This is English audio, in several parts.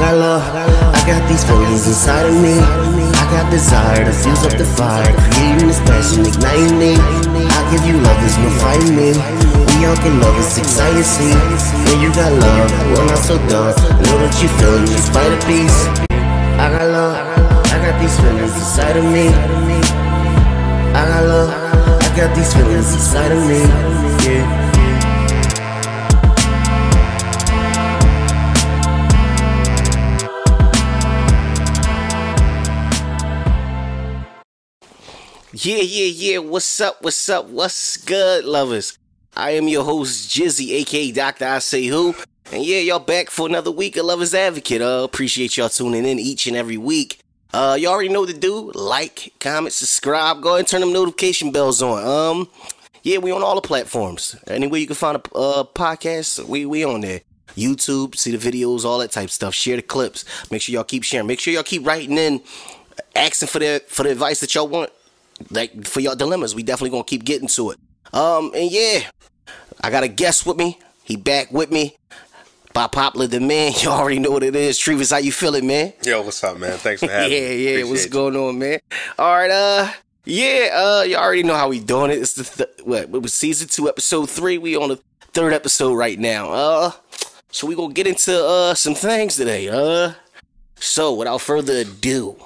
got love, I got these feelings inside of me. I got desire to fuse up the fire, creating this passion, igniting me. I give you love, there's no fighting me. We all can love, it's exciting, see. When you got love, we're not so dumb. Know that you feel it, in spite of peace. I got love, I got these feelings inside of me. I got love, I got these feelings inside of me. Yeah. Yeah, yeah, yeah. What's up? What's up? What's good, lovers? I am your host, Jizzy, aka Dr. I Say Who. And yeah, y'all back for another week of Lovers Advocate. Uh, appreciate y'all tuning in each and every week. Uh, you all already know what to do. Like, comment, subscribe. Go ahead and turn them notification bells on. Um, yeah, we on all the platforms. Anywhere you can find a uh, podcast, we we on there. YouTube, see the videos, all that type of stuff. Share the clips. Make sure y'all keep sharing. Make sure y'all keep writing in, asking for the for the advice that y'all want like for your dilemmas. We definitely gonna keep getting to it. Um, and yeah, I got a guest with me. He back with me. By popular demand, you already know what it is. Trevis, how you feeling, man? Yo, what's up, man? Thanks for having yeah, me. Yeah, yeah. What's going on, man? All right, uh, yeah, uh, you already know how we doing it. It's the th- what? It was season two, episode three. We on the third episode right now. Uh, so we gonna get into uh some things today. Uh, so without further ado,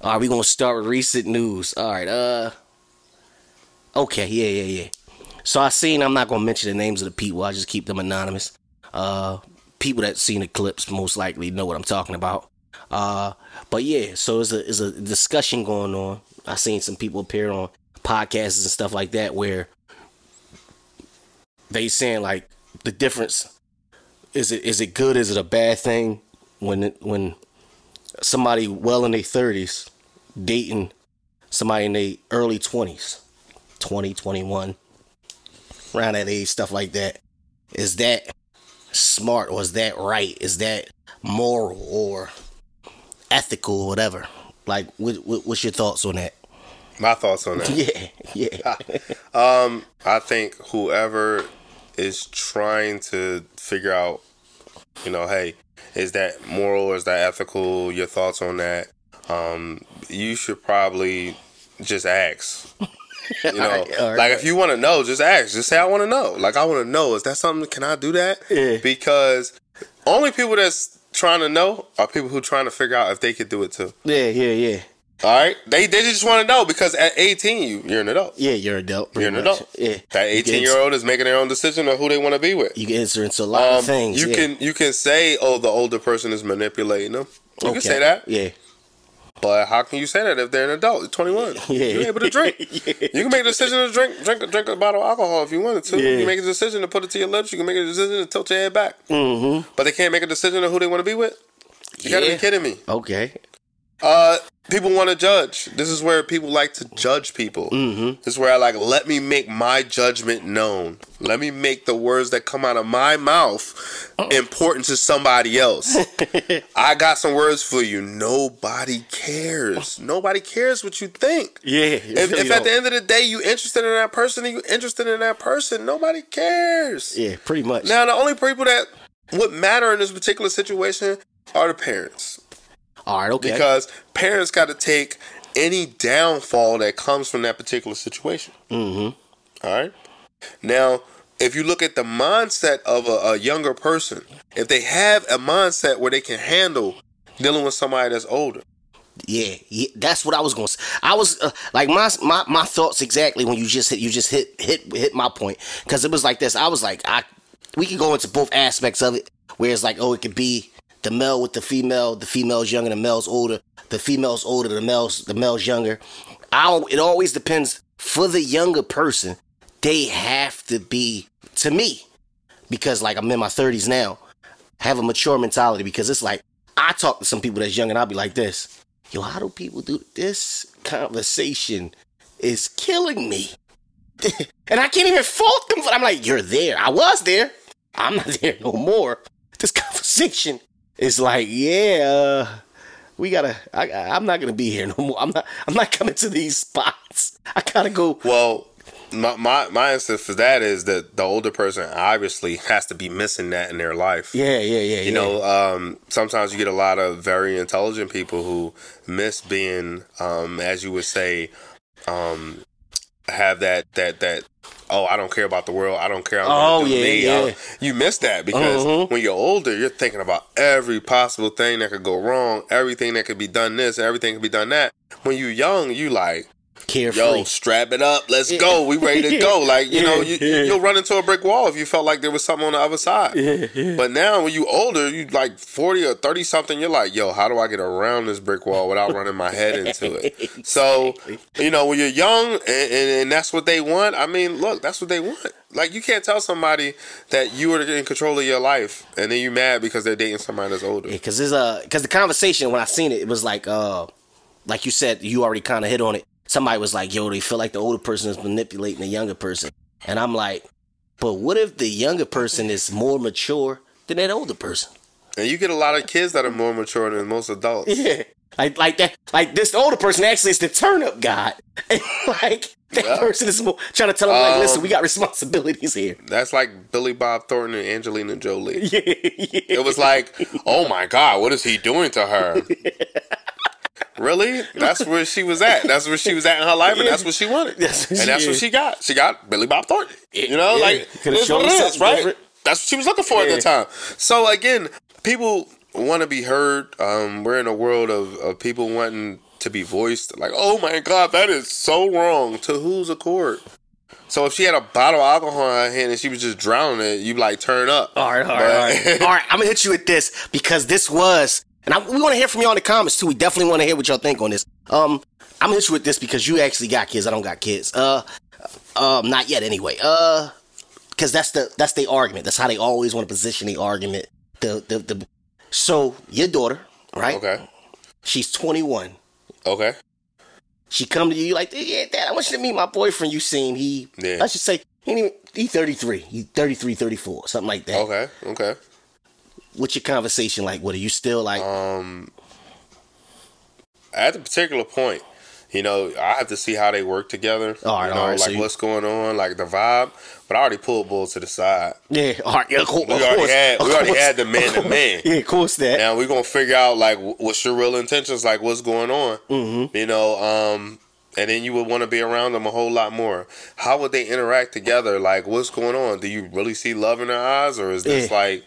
all right, we gonna start with recent news. All right, uh, okay, yeah, yeah, yeah. So I seen. I'm not gonna mention the names of the people. I just keep them anonymous. Uh, people that seen the clips most likely know what I'm talking about. Uh, but yeah, so there's a, there's a discussion going on. I seen some people appear on podcasts and stuff like that where they saying like the difference is it is it good? Is it a bad thing when it, when somebody well in their thirties dating somebody in their early twenties, 20, 21, around that age, stuff like that. Is that smart or is that right? Is that moral or ethical or whatever? Like, what, what, what's your thoughts on that? My thoughts on that. Yeah, yeah. um, I think whoever is trying to figure out, you know, hey, is that moral or is that ethical? Your thoughts on that? Um, you should probably just ask. You know, All right, all right. like if you want to know, just ask. Just say I want to know. Like I want to know. Is that something? Can I do that? Yeah. Because only people that's trying to know are people who trying to figure out if they could do it too. Yeah, yeah, yeah. All right, they they just want to know because at 18 you you're an adult. Yeah, you're an adult. You're an much. adult. Yeah. That 18 year old is making their own decision of who they want to be with. You can answer into a lot Um, of things. you yeah. can you can say, oh, the older person is manipulating them. You Okay. can say that, Yeah. but how can you say that if they're an adult, 21? Yeah. You're able to drink. Yeah. You can make a decision to drink drink drink a bottle of alcohol if you wanted to. Yeah. You can make a decision to put it to your lips. You can make a decision to tilt your head back. Mm-hmm. But they can't make a decision of who they want to be with. You gotta be kidding me. Okay. Uh, people want to judge. This is where people like to judge people. Mm-hmm. This is where I like let me make my judgment known. Let me make the words that come out of my mouth important to somebody else. I got some words for you. Nobody cares. Nobody cares what you think. Yeah. If, if at the end of the day you interested in that person you interested in that person, nobody cares. Yeah, pretty much. Now the only people that would matter in this particular situation are the parents All right. Okay. because parents got to take any downfall that comes from that particular situation. Mm-hmm. right. Now, if you look at the mindset of a, a younger person, if they have a mindset where they can handle dealing with somebody that's older, Yeah, yeah, that's what I was going to say. I was uh, like my my my thoughts exactly when you just hit you just hit hit hit my point because it was like this. I was like I we could go into both aspects of it where it's like oh it could be the male with the female, the female's younger, the male's older, the female's older, the male's the male's younger. I don't, it always depends for the younger person. They have to be to me because like I'm in my 30s now, have a mature mentality because it's like I talk to some people that's young and I'll be like this. Yo, how do people do this conversation is killing me. and I can't even fault them. But I'm like, you're there. I was there. I'm not there no more. This conversation is like, yeah, uh, we gotta. I, I- I'm not gonna be here no more. I'm not. I'm not coming to these spots. I gotta go. well, my, my my answer for that is that the older person obviously has to be missing that in their life. Yeah, yeah, yeah. You know, um, sometimes you get a lot of very intelligent people who miss being, um, as you would say, um, have that that that. Oh, I don't care about the world. I don't care. I'm Oh, yeah, me. yeah. You miss that because Mhm. when you're older, you're thinking about every possible thing that could go wrong, everything that could be done this, everything could be done that. When you're young, you like, carefree. yo, strap it up, let's go, we ready to go. Like you know, you, Yeah. you'll run into a brick wall if you felt like there was something on the other side. But now, when you older, you like forty or thirty something, you're like, yo, how do I get around this brick wall without running my head into it? So, you know, when you're young and, and, and that's what they want, I mean, look, that's what they want. Like you can't tell somebody that you are in control of your life and then you mad because they're dating somebody that's older. Yeah, cause there's a cause the conversation when I seen it, it was like uh, like you said, you already kind of hit on it. Somebody was like, "Yo, they feel like the older person is manipulating the younger person," and I'm like, "But what if the younger person is more mature than that older person?" And you get a lot of kids that are more mature than most adults. Yeah, like like that, like this older person actually is the turn up guy, like that Yeah. person is more trying to tell them like, "Listen, Um, we got responsibilities here." That's like Billy Bob Thornton and Angelina Jolie. Yeah, yeah. It was like, oh my God, what is he doing to her? Really? That's where she was at. That's where she was at in her life, and that's what she wanted. That's what and that's what she got. She got Billy Bob Thornton. You know, Yeah. like shown what it is, right? different. That's what she was looking for Yeah. at the time. So again, people want to be heard. Um, we're in a world of, of people wanting to be voiced. Like, oh my God, that is so wrong. To whose accord? So if she had a bottle of alcohol in her hand and she was just drowning it, you like turn up. All right, all right, all right. all right. I'm gonna hit you with this because this was, and I, we want to hear from y'all in the comments too. We definitely want to hear what y'all think on this. Um, I'm gonna hit you with this because you actually got kids. I don't got kids. Uh, um, not yet anyway. Uh, because that's the that's the argument. That's how they always want to position the argument. The the the. So your daughter, right? Okay. She's 21. Okay. She come to you, you like, yeah, dad, I want you to meet my boyfriend. You seen he? Yeah. I should say he he 33. He 33, 34, something like that. Okay. Okay. What's your conversation like? What are you still like? Um, at the particular point, you know, I have to see how they work together. All right, you know, all right, so like you- what's going on, like the vibe. But I already pulled Bull to the side. Yeah, all right, yeah, cool. We already had we already had the man to man. Yeah, of course that. Now we're gonna figure out like what's your real intentions, like what's going on. Mm-hmm. You know, um, and then you would want to be around them a whole lot more. How would they interact together? Like, what's going on? Do you really see love in their eyes, or is this Yeah. like,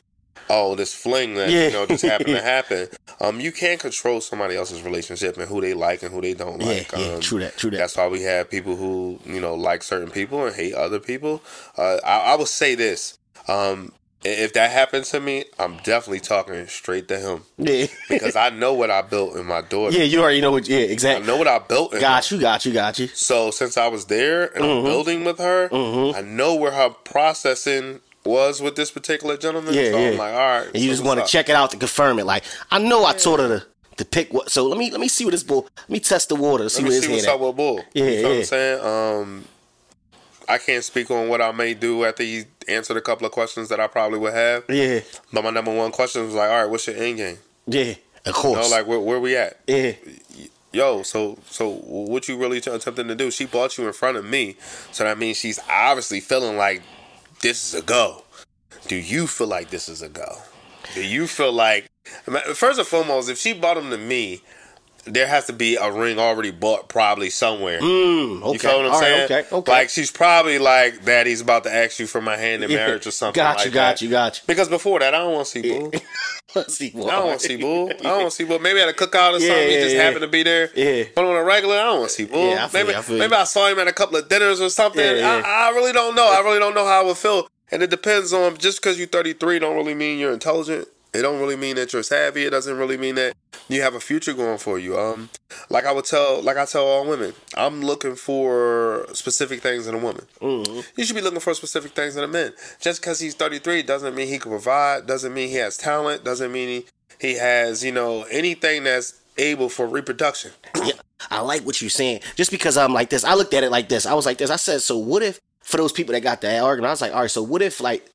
oh, this fling that Yeah. you know just happened to happen? Um, you can't control somebody else's relationship and who they like and who they don't Yeah, like. yeah, um, true that, true that. That's why we have people who you know like certain people and hate other people. Uh, I, I would say this. Um, if that happens to me, I'm definitely talking straight to him Yeah, because I know what I built in my daughter. yeah, you already know what. Yeah, I exactly. know what I built. Got you, got you, got you. So since I was there and Mm-hmm. I'm building with her, I know where her processing was with this particular gentleman. Yeah, so yeah. I'm like, all right. And you so just want to check it out to confirm it. Like I know I told her to, to pick what. So let me let me see what this bull. Let me test the water. See Let me his see what's up with Bull. Yeah, you know what yeah. I'm saying? Um, I can't speak on what I may do after he answered a couple of questions that I probably would have. Yeah, But my number one question was like, all right, what's your end game? yeah, of You course. know, like where, where we at? yeah, Yo, so so what you really attempting to do? She bought you in front of me, so that means she's obviously feeling like this is a go. Do you feel like this is a go? Do you feel like first and foremost, if she bought them to me, there has to be a ring already bought probably somewhere. Mm, okay. You feel what I'm All right, saying? Okay, okay. Like she's probably like, Daddy's about to ask you for my hand in Yeah. marriage or something. Got like you, got that. you, got you. Because before that, I don't want to see boo. See. I don't want to see Bull. I don't want to see Bull. Maybe at a cookout or Yeah, something, he just happened to be there. Yeah. But on a regular, I don't want to see Bull. Yeah, I feel maybe you, I feel maybe I saw him at a couple of dinners or something. I, I really don't know. I really don't know how I would feel. And it depends on just because you're 33 don't really mean you're intelligent. It don't really mean that you're savvy. It doesn't really mean that you have a future going for you. Um, like I would tell, like I tell all women, I'm looking for specific things in a woman. Mm-hmm. You should be looking for specific things in a man. Just because he's 33 doesn't mean he can provide. Doesn't mean he has talent. Doesn't mean he he has you know anything that's able for reproduction. Yeah, I like what you're saying. Just because I'm like this, I looked at it like this. I was like this. I said, so what if for those people that got that argument, I was like, all right, so what if like,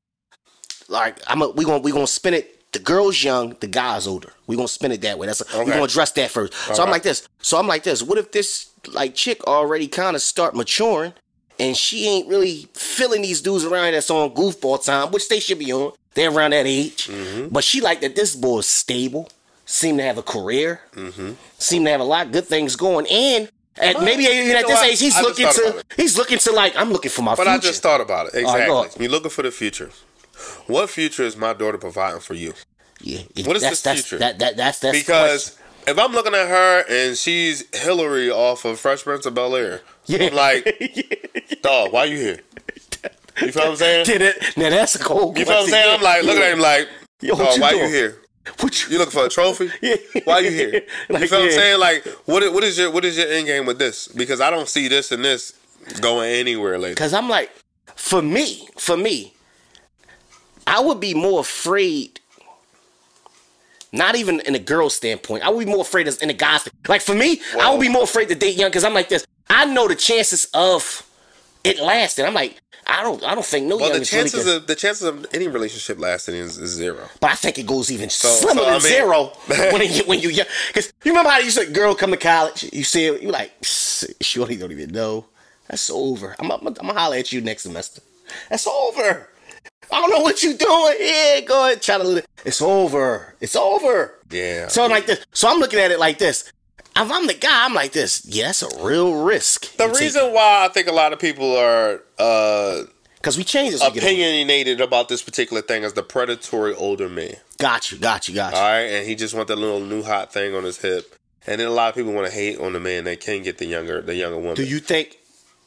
like I'm a, we gonna we gonna spin it. The girl's young, the guy's older. We're gonna spin it that way. That's a, we Okay. gonna address that first. So I'm like this. So I'm like this. What if this like chick already kind of start maturing, and she ain't really feeling these dudes around that's on goofball time, which they should be on. They're around that age. Mm-hmm. But she like that this boy is stable, seem to have a career, Mm-hmm. seem to have a lot of good things going, and at maybe even at this what? age, he's looking to he's looking to like I'm looking for my But future. I just thought about it. All right, Exactly. You're looking for the future. What future is my daughter providing for you? yeah, What is that's, the that's, future? That, that, that's that's Because if I'm looking at her and she's Hillary off of Fresh Prince of Bel Air, Yeah. I'm like, dog, why you here? You feel what I'm saying? Did it? Now that's a cold. You feel what I'm saying? I'm like, looking at him like, Yo, dog, you why doing? you here? What you, You looking for a trophy? Yeah. Why you here? Like, you feel what I'm saying? Like, what what is your what is your end game with this? Because I don't see this and this going anywhere later. Because I'm like, for me, for me, I would be more afraid. Not even in a girl standpoint, I would be more afraid as in a guy's. Like for me, I would be more afraid to date young because I'm like this. I know the chances of it lasting. I'm like, I don't, I don't think no Well, the is really chances of the chances of any relationship lasting is, is zero. But I think it goes even slimmer so, than I mean- zero when you when you young. Because you remember how you said girl come to college, you see you like, "Psst, shorty don't even know. That's over. I'm, I'm, I'm gonna holler at you next semester. That's over. I don't know what you doing. Yeah, go ahead, try to. li- It's over. It's over. Yeah. So I'm like this. So I'm looking at it like this. If I'm the guy, I'm like this. Yeah, that's a real risk. the reason why I think a lot of people are uh, because this. we get opinionated about this particular thing is the predatory older man. Got you. Got you. Got you. All right, and he just want that little new hot thing on his hip. And then a lot of people want to hate on the man that can't get the younger the younger woman. Do you think?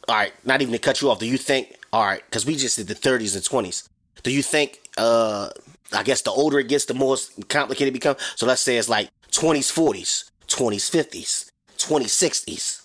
All right, not even to cut you off. Do you think? All right, because we just did the 30s and 20s. Do you think? uh I guess the older it gets, the more complicated it becomes. So let's say it's like 20s, 40s, 20s, 50s, 20s, 60s.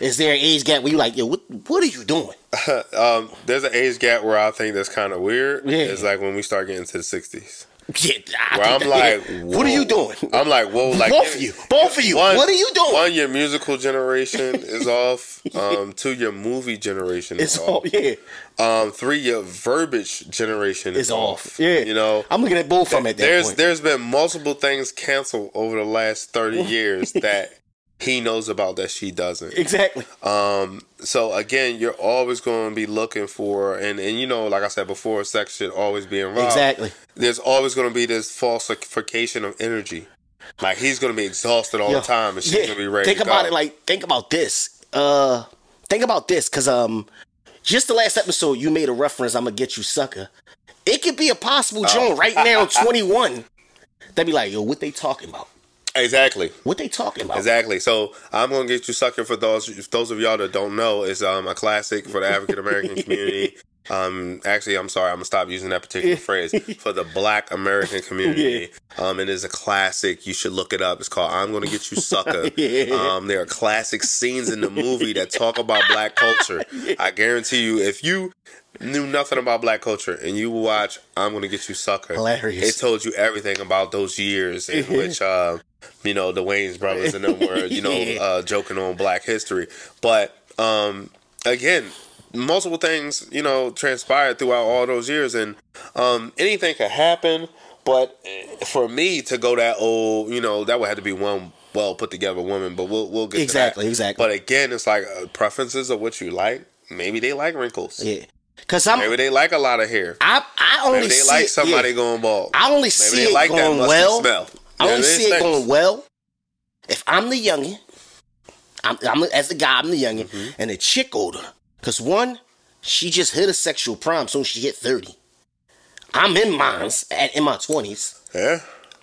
Is there an age gap where you're like, yo, what, what are you doing? um, there's an age gap where I think that's kind of weird. Yeah. It's like when we start getting to the 60s. Yeah, I Where I'm like, that- what are you doing? I'm like, whoa, like Both of you, both of you. what are you doing? One, your musical generation is off. Um, two, your movie generation is it's all off. yeah, Um, three, your verbiage generation is off. off. Yeah, you know, I'm looking at both of them at that there's point. there's been multiple things canceled over the last 30 years that he knows about that she doesn't. exactly. Um, so again, you're always going to be looking for, and and you know, like I said before, sex should always be involved. Exactly. There's always going to be this falsification of energy. Like he's going to be exhausted all Yo, the time, and she's yeah, going to be ready. Think about go. it like think about this. Uh think about this, cause um just the last episode you made a reference, I'm gonna get you sucker. It could be a possible Oh. joint right now, 21. They'd be like, yo, what they talking about? Exactly. What they talking about? Exactly. So I'm gonna get you sucker for those if those of y'all that don't know is um a classic for the African American community. Um, actually, I'm sorry, I'm gonna stop using that particular phrase for the Black American community. Um, it is a classic. You should look it up. It's called "I'm Gonna Get You Sucker." Yeah. Um, there are classic scenes in the movie that talk about Black culture. I guarantee you, if you knew nothing about Black culture and you watch "I'm Gonna Get You Sucker," Hilarious. it told you everything about those years in which uh, you know the Wayans brothers and them were you know Yeah. uh, joking on Black history. But um, again, multiple things you know transpired throughout all those years, and um, anything could happen. But eh, for me to go that old, you know, that would have to be one well put together woman. But we'll we'll get Exactly, to that. exactly. But again, it's like uh, preferences of what you like. Maybe they like wrinkles. yeah. Cause I'm Maybe they like a lot of hair. I I only Maybe they like it, somebody yeah. going bald. I only Maybe see they it like that going musty well. smell. I Yeah, only there's see it going well if I'm the youngin. I'm, I'm as the guy. I'm the youngin, Mm-hmm. and the chick older. Cause one, she just hit a sexual prime soon she hit thirty. I'm in mines at in my twenties. Yeah.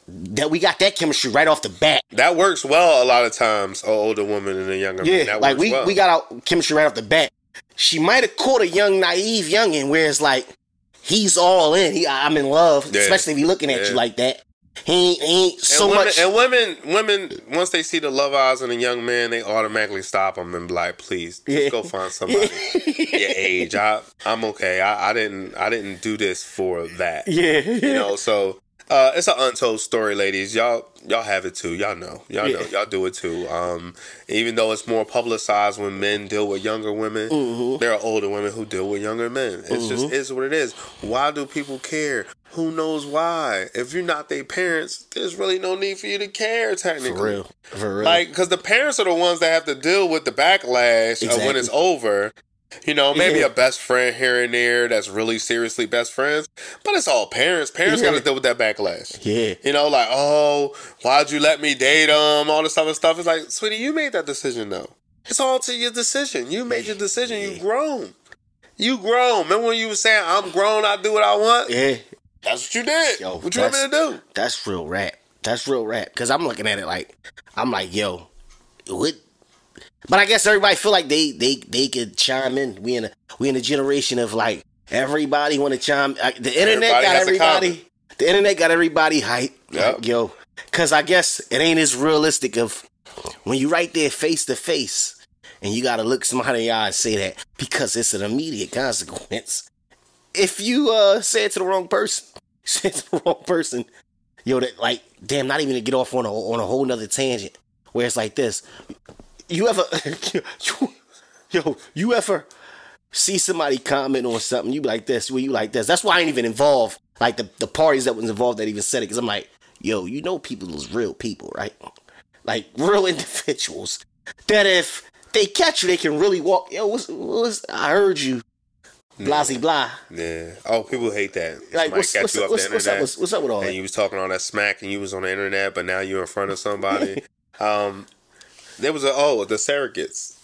That we got that chemistry right off the bat. That works well a lot of times, an older woman and a younger man. Yeah, That like we well. we got our chemistry right off the bat. She might have caught a young naive youngin, where it's like he's all in. He I'm in love, Yeah. especially if he looking at Yeah. you like that. He ain't, he ain't so women, much. And women, women, once they see the love eyes in a young man, they automatically stop him and be like, "Please, just Yeah. go find somebody your age. I, I'm okay. I, I didn't, I didn't do this for that. yeah, You know, so uh, it's an untold story, ladies. Y'all, y'all have it too. Y'all know. Y'all know. Y'all do it too. Um, even though it's more publicized when men deal with younger women, Mm-hmm. there are older women who deal with younger men. It's just is what it is. Why do people care? Who knows why? If you're not their parents, there's really no need for you to care. Technically, For real. For real. like because the parents are the ones that have to deal with the backlash of when it's over. You know, maybe Yeah. a best friend here and there that's really seriously best friends, but it's all parents. Parents Yeah. got to deal with that backlash. Yeah. You know, like, oh, why'd you let me date him? All this other stuff. It's like, sweetie, you made that decision though. It's all to your decision. You made your decision. You grown. You grown. Remember when you were saying, I'm grown, I do what I want? Yeah. That's what you did. Yo, what you want me to do? That's real rap. That's real rap. Cause I'm looking at it like I'm like, yo, what but I guess everybody feel like they they they could chime in. We in a we in a generation of like everybody want to chime. uh, The internet Everybody got everybody. The internet got everybody hype. Yep. Like, yo, cause I guess it ain't as realistic of when you right there face to face and you gotta look somebody in the eye and say that because it's an immediate consequence. If you uh say it to the wrong person, say it to the wrong person, yo, that like, damn, not even to get off on a on a whole nother tangent where it's like this. You ever, you, yo, you ever see somebody comment on something? You be like this, where you like this. That's why I ain't even involved. Like the the parties that was involved that even said it, because I'm like, yo, you know, people is real people, right? Like real individuals that if they catch you, they can really walk. Yo, what's, what's I heard you, blasey blah. Yeah. Oh, people hate that. Like, what's, what's, up what's, what's up? What's, what's up with all and that? you was talking all that smack and you was on the internet, but now you're in front of somebody. um, there was a oh the surrogates.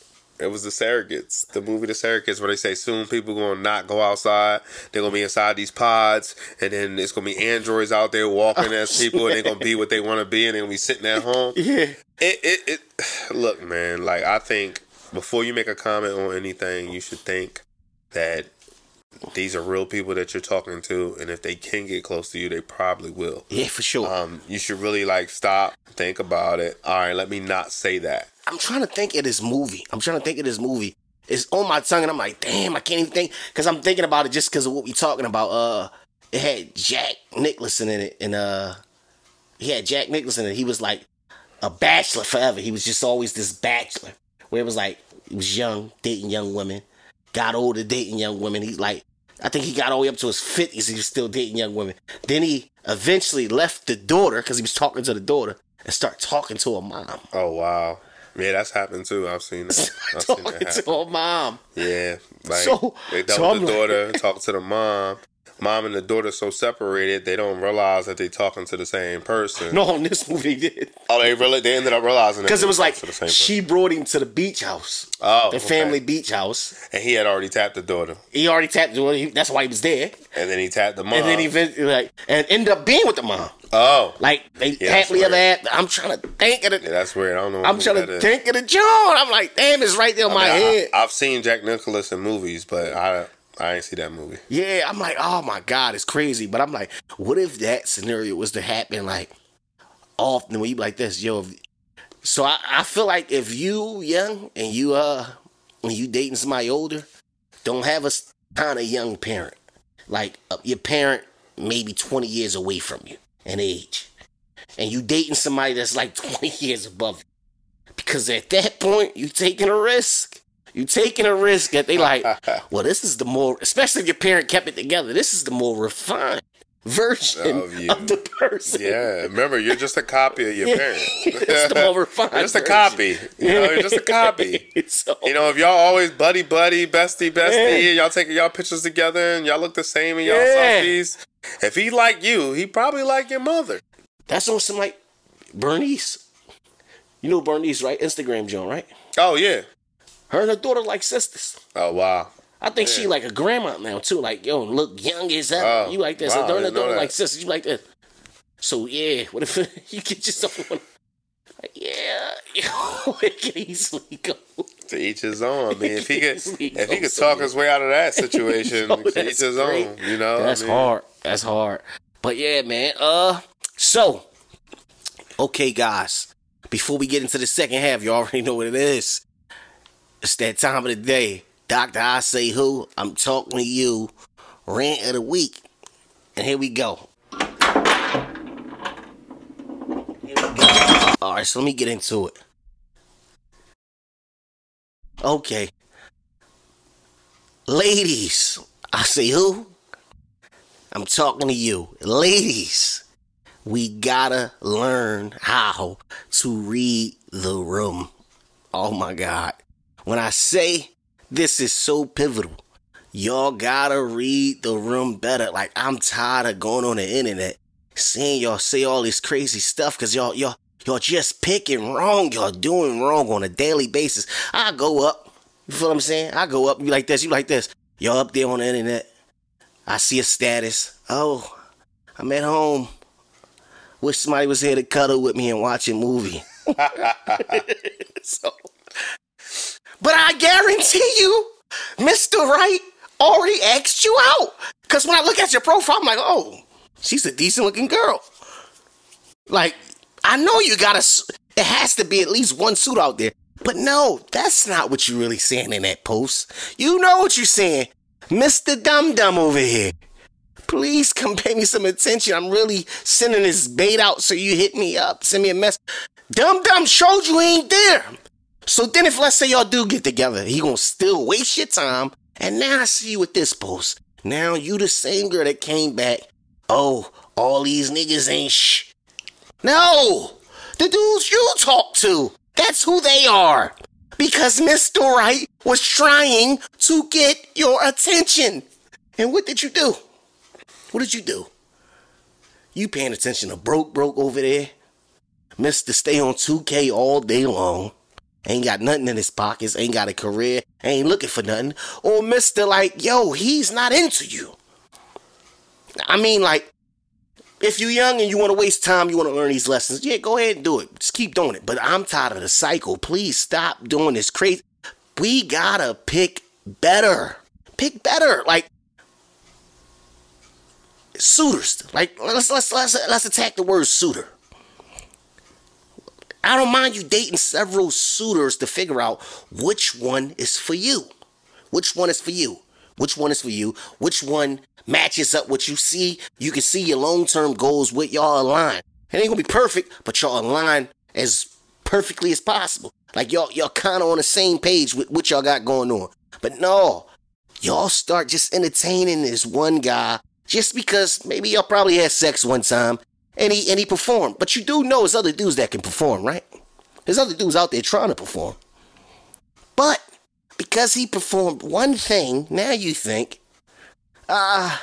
It was the surrogates, the movie The Surrogates, where they say soon people gonna not go outside. They're gonna be inside these pods, and then it's gonna be androids out there walking as people, and they're gonna be what they want to be, and they're gonna be sitting at home. Yeah. It, it, it. Look, man. Like I think before you make a comment on anything, you should think that these are real people that you're talking to, and if they can get close to you, they probably will. Yeah, for sure. Um, you should really like stop, think about it. All right, let me not say that. I'm trying to think of this movie. I'm trying to think of this movie. It's on my tongue, and I'm like, damn, I can't even think because I'm thinking about it just because of what we're talking about. Uh, it had Jack Nicholson in it, and uh, he had Jack Nicholson, and he was like a bachelor forever. He was just always this bachelor, where it was like he was young, dating young women, got older, dating young women. He's like, I think he got all the way up to his fifties. He was still dating young women. Then he eventually left the daughter because he was talking to the daughter and start talking to her mom. Oh wow, yeah, that's happened too. I've seen that. I've seen talking that happen. to her mom. Yeah, like So- they done so with the I'm like- daughter, talk to the mom. Mom and the daughter so separated, they don't realize that they're talking to the same person. No, in this movie they did. Oh, they really they ended up realizing that Because it was like she brought him to the beach house. Oh, the okay. family beach house. and he had already tapped the daughter, He already tapped the he- That's why he was there. and then he tapped the mom. And then he like and ended up being with the mom. oh, Like they Yeah, happily ever after. I'm trying to think of yeah, that's weird. I don't know. I'm trying that to think of the John. I'm like, damn, it's right there on I my mean, head. I, have seen Jack Nicholas in movies, but I I ain't see that movie. Yeah, I'm like, oh my god, it's crazy. But I'm like, what if that scenario was to happen like often when you like this, yo? so I, I feel like if you young and you uh when you dating somebody older, don't have a kind of young parent. Like uh, your parent maybe 20 years away from you in age. And you dating somebody that's like 20 years above you. Because at that point, you taking a risk. You taking a risk that they like, well, this is the more, especially if your parent kept it together, this is the more refined version Of of, the person. Yeah, remember you're just a copy of your Yeah. parent. It's the more refined You're just a copy. You know, you're just a copy. so, You know, if y'all always buddy buddy, bestie bestie, Yeah. and y'all taking y'all pictures together and y'all look the same in y'all Yeah. selfies. If he like you, he probably like your mother. that's on some like Bernice. You know Bernice, right? Instagram Joan, right? Oh yeah. Her and her daughter like sisters. Oh wow. I think she like a grandma now too. Like, yo, look young as hell. Oh, you like this. wow, her and her daughter like sisters. You like this. So yeah, what if you get yourself one? Like, yeah, it can easily go. To each his own. I mean, if he could, if he could talk his way out of that situation, Yo, to each his great. own. You know, That's I mean, hard. That's hard. But yeah, man. Uh, so okay, guys. Before we get into the second half, you already know what it is. It's that time of the day. Doctor, I say who? I'm talking to you. Rant of the week. And here we go. Here we go. All right, so let me get into it. Okay. Ladies, I say who? I'm talking to you. Ladies, we gotta learn how to read the room. Oh my God. When I say This is so pivotal. Y'all gotta read the room better. Like I'm tired of going on the internet seeing y'all say all this crazy stuff because y'all y'all y'all just picking wrong. Y'all doing wrong on a daily basis. I go up. You feel what I'm saying? I go up. You like this? You like this? Y'all up there on the internet. I see a status. Oh, I'm at home. Wish somebody was here to cuddle with me and watch a movie. so, but I guarantee you, Mr. Right already asked you out. Because when I look at your profile, I'm like, oh, she's a decent looking girl. Like, I know you got a, it has to be at least one suit out there. But no, that's not what you're really saying in that post. You know what you're saying. Mr. Dum Dum over here. Please come pay me some attention. I'm really sending this bait out so you hit me up. Send me a message. Dum Dum showed you ain't there. So then if let's say y'all do get together, he gonna still waste your time. And now I see you with this post. Now you the same girl that came back. Oh, all these niggas ain't shh. No! The dudes you talk to. That's who they are. Because Mr. Right was trying to get your attention. And what did you do? What did you do? You paying attention to broke broke over there? Mr. Stay on 2K all day long. Ain't got nothing in his pockets, ain't got a career, ain't looking for nothing. Or Mr. Like, yo, he's not into you. I mean, like, if you're young and you want to waste time, you want to learn these lessons, yeah, go ahead and do it. Just keep doing it. But I'm tired of the cycle. Please stop doing this crazy. We gotta pick better. Pick better. Like suitors. Like let's let's let's let's attack the word suitor. I don't mind you dating several suitors to figure out which one is for you. Which one is for you? Which one is for you? Which one matches up what you see. You can see your long term goals with y'all align. It ain't gonna be perfect, but y'all aligned as perfectly as possible. Like y'all y'all kind of on the same page with what y'all got going on. But no, y'all start just entertaining this one guy just because maybe y'all probably had sex one time and he and he performed. But you do know there's other dudes that can perform, right? There's other dudes out there trying to perform. But because he performed one thing, now you think ah,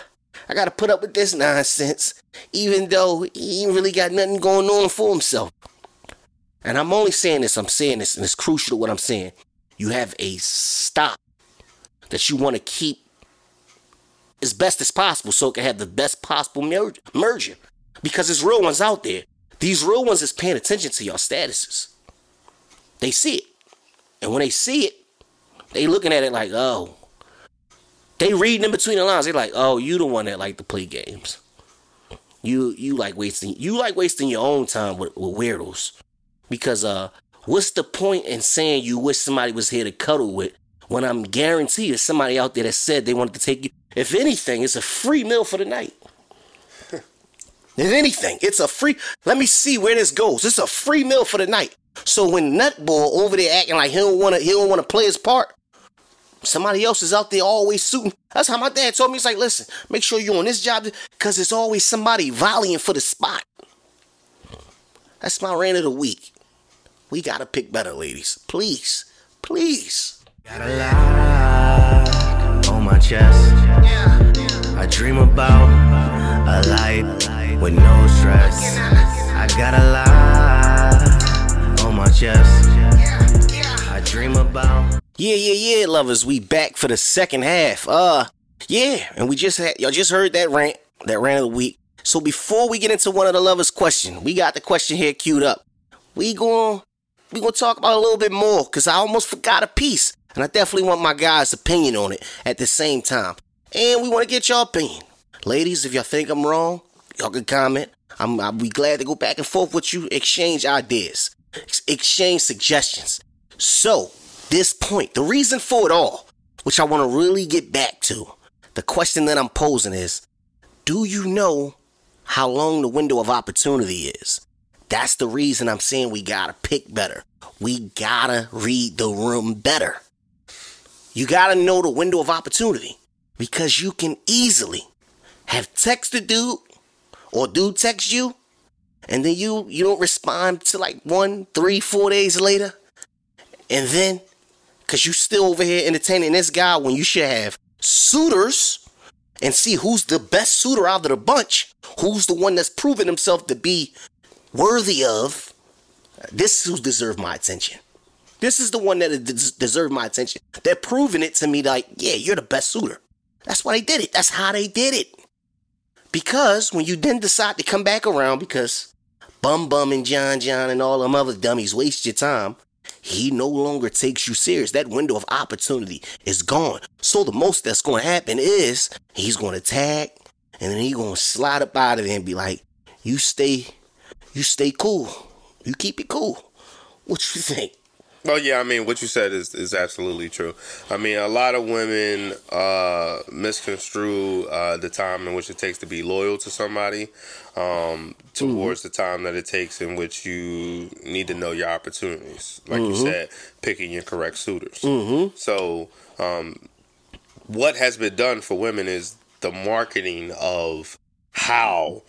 I gotta put up with this nonsense, even though he ain't really got nothing going on for himself. And I'm only saying this, I'm saying this, and it's crucial to what I'm saying. You have a stop that you want to keep as best as possible so it can have the best possible mer- merger. Because there's real ones out there. These real ones is paying attention to your statuses. They see it. And when they see it, they looking at it like, oh, they reading in between the lines. They're like, "Oh, you the one that like to play games. You you like wasting you like wasting your own time with, with weirdos. Because uh, what's the point in saying you wish somebody was here to cuddle with when I'm guaranteed there's somebody out there that said they wanted to take you. If anything, it's a free meal for the night. If anything, it's a free. Let me see where this goes. It's a free meal for the night. So when Nutball over there acting like he don't want to, he don't want to play his part. Somebody else is out there always suiting. That's how my dad told me. He's like, listen, make sure you're on this job because there's always somebody volleying for the spot. That's my rant of the week. We gotta pick better, ladies. Please, please. Got a lot on my chest. I dream about a life with no stress. I got a lot on my chest. I dream about. Yeah, yeah, yeah, lovers. We back for the second half. Uh, yeah, and we just had y'all just heard that rant, that rant of the week. So before we get into one of the lovers' question, we got the question here queued up. We going we gonna talk about a little bit more because I almost forgot a piece, and I definitely want my guys' opinion on it at the same time. And we want to get your opinion, ladies. If y'all think I'm wrong, y'all can comment. I'm I'll be glad to go back and forth with you, exchange ideas, ex- exchange suggestions. So this point, the reason for it all, which I want to really get back to, the question that I'm posing is do you know how long the window of opportunity is? That's the reason I'm saying we gotta pick better. We gotta read the room better. You gotta know the window of opportunity because you can easily have texted dude or dude text you and then you you don't respond to like one, three, four days later, and then Cause you still over here entertaining this guy when you should have suitors and see who's the best suitor out of the bunch, who's the one that's proven himself to be worthy of. This is who deserve my attention. This is the one that des- deserve my attention. They're proving it to me like, yeah, you're the best suitor. That's why they did it. That's how they did it. Because when you then decide to come back around, because Bum Bum and John John and all them other dummies waste your time, he no longer takes you serious. That window of opportunity is gone. So the most that's going to happen is he's going to tag, and then he's going to slide up out of there and be like, "You stay, you stay cool, you keep it cool." What you think? Well, yeah, I mean, what you said is, is absolutely true. I mean, a lot of women uh, misconstrue uh, the time in which it takes to be loyal to somebody um, towards the time that it takes in which you need to know your opportunities. Like you said, picking your correct suitors. So, um, what has been done for women is the marketing of how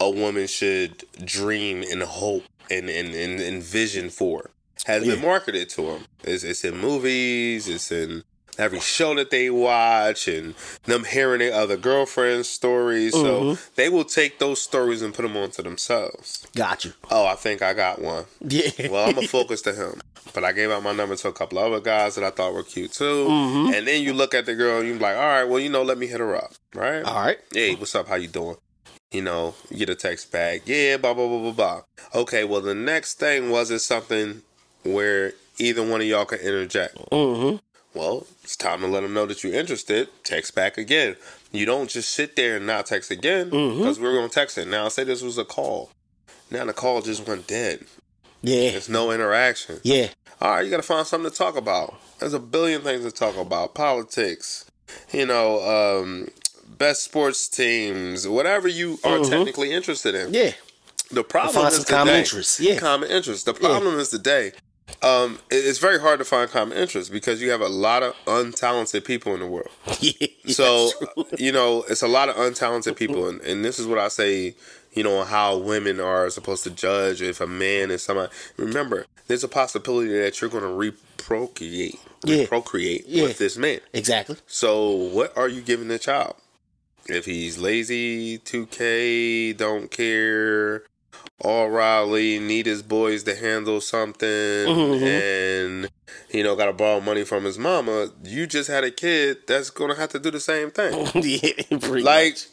a woman should dream and hope and, and, and envision for has been marketed to them. It's, it's in movies, it's in every show that they watch, and them hearing their other girlfriends' stories. So mm-hmm. they will take those stories and put them onto themselves. Got you. Oh, I think I got one. Yeah. Well, I'm gonna focus to him. But I gave out my number to a couple other guys that I thought were cute too. Mm-hmm. And then you look at the girl and you're like, all right, well, you know, let me hit her up, right? All right. Hey, what's up? How you doing? You know, you get a text back. Yeah, blah blah blah blah blah. Okay, well, the next thing was it something where either one of y'all can interject. Mm-hmm. Well, it's time to let them know that you're interested. Text back again. You don't just sit there and not text again because we're gonna text it. Now, say this was a call. Now the call just went dead. Yeah. There's no interaction. Yeah. All right, you got to find something to talk about. There's a billion things to talk about. Politics, you know, um, best sports teams, whatever you are technically interested in. Yeah. The problem is today, common interest. yeah. common interests. The problem is today. Um, it's very hard to find common interests because you have a lot of untalented people in the world. Yeah. So, you know, it's a lot of untalented people, and, and this is what I say, you know, how women are supposed to judge if a man is somebody. Remember, there's a possibility that you're going to reprocreate, Yeah. procreate Yeah. with this man. exactly. So, what are you giving the child? If he's lazy, 2K, don't care, all rowdy, need his boys to handle something, mm-hmm, mm-hmm. and you know, got to borrow money from his mama. You just had a kid that's gonna have to do the same thing. yeah. like, much.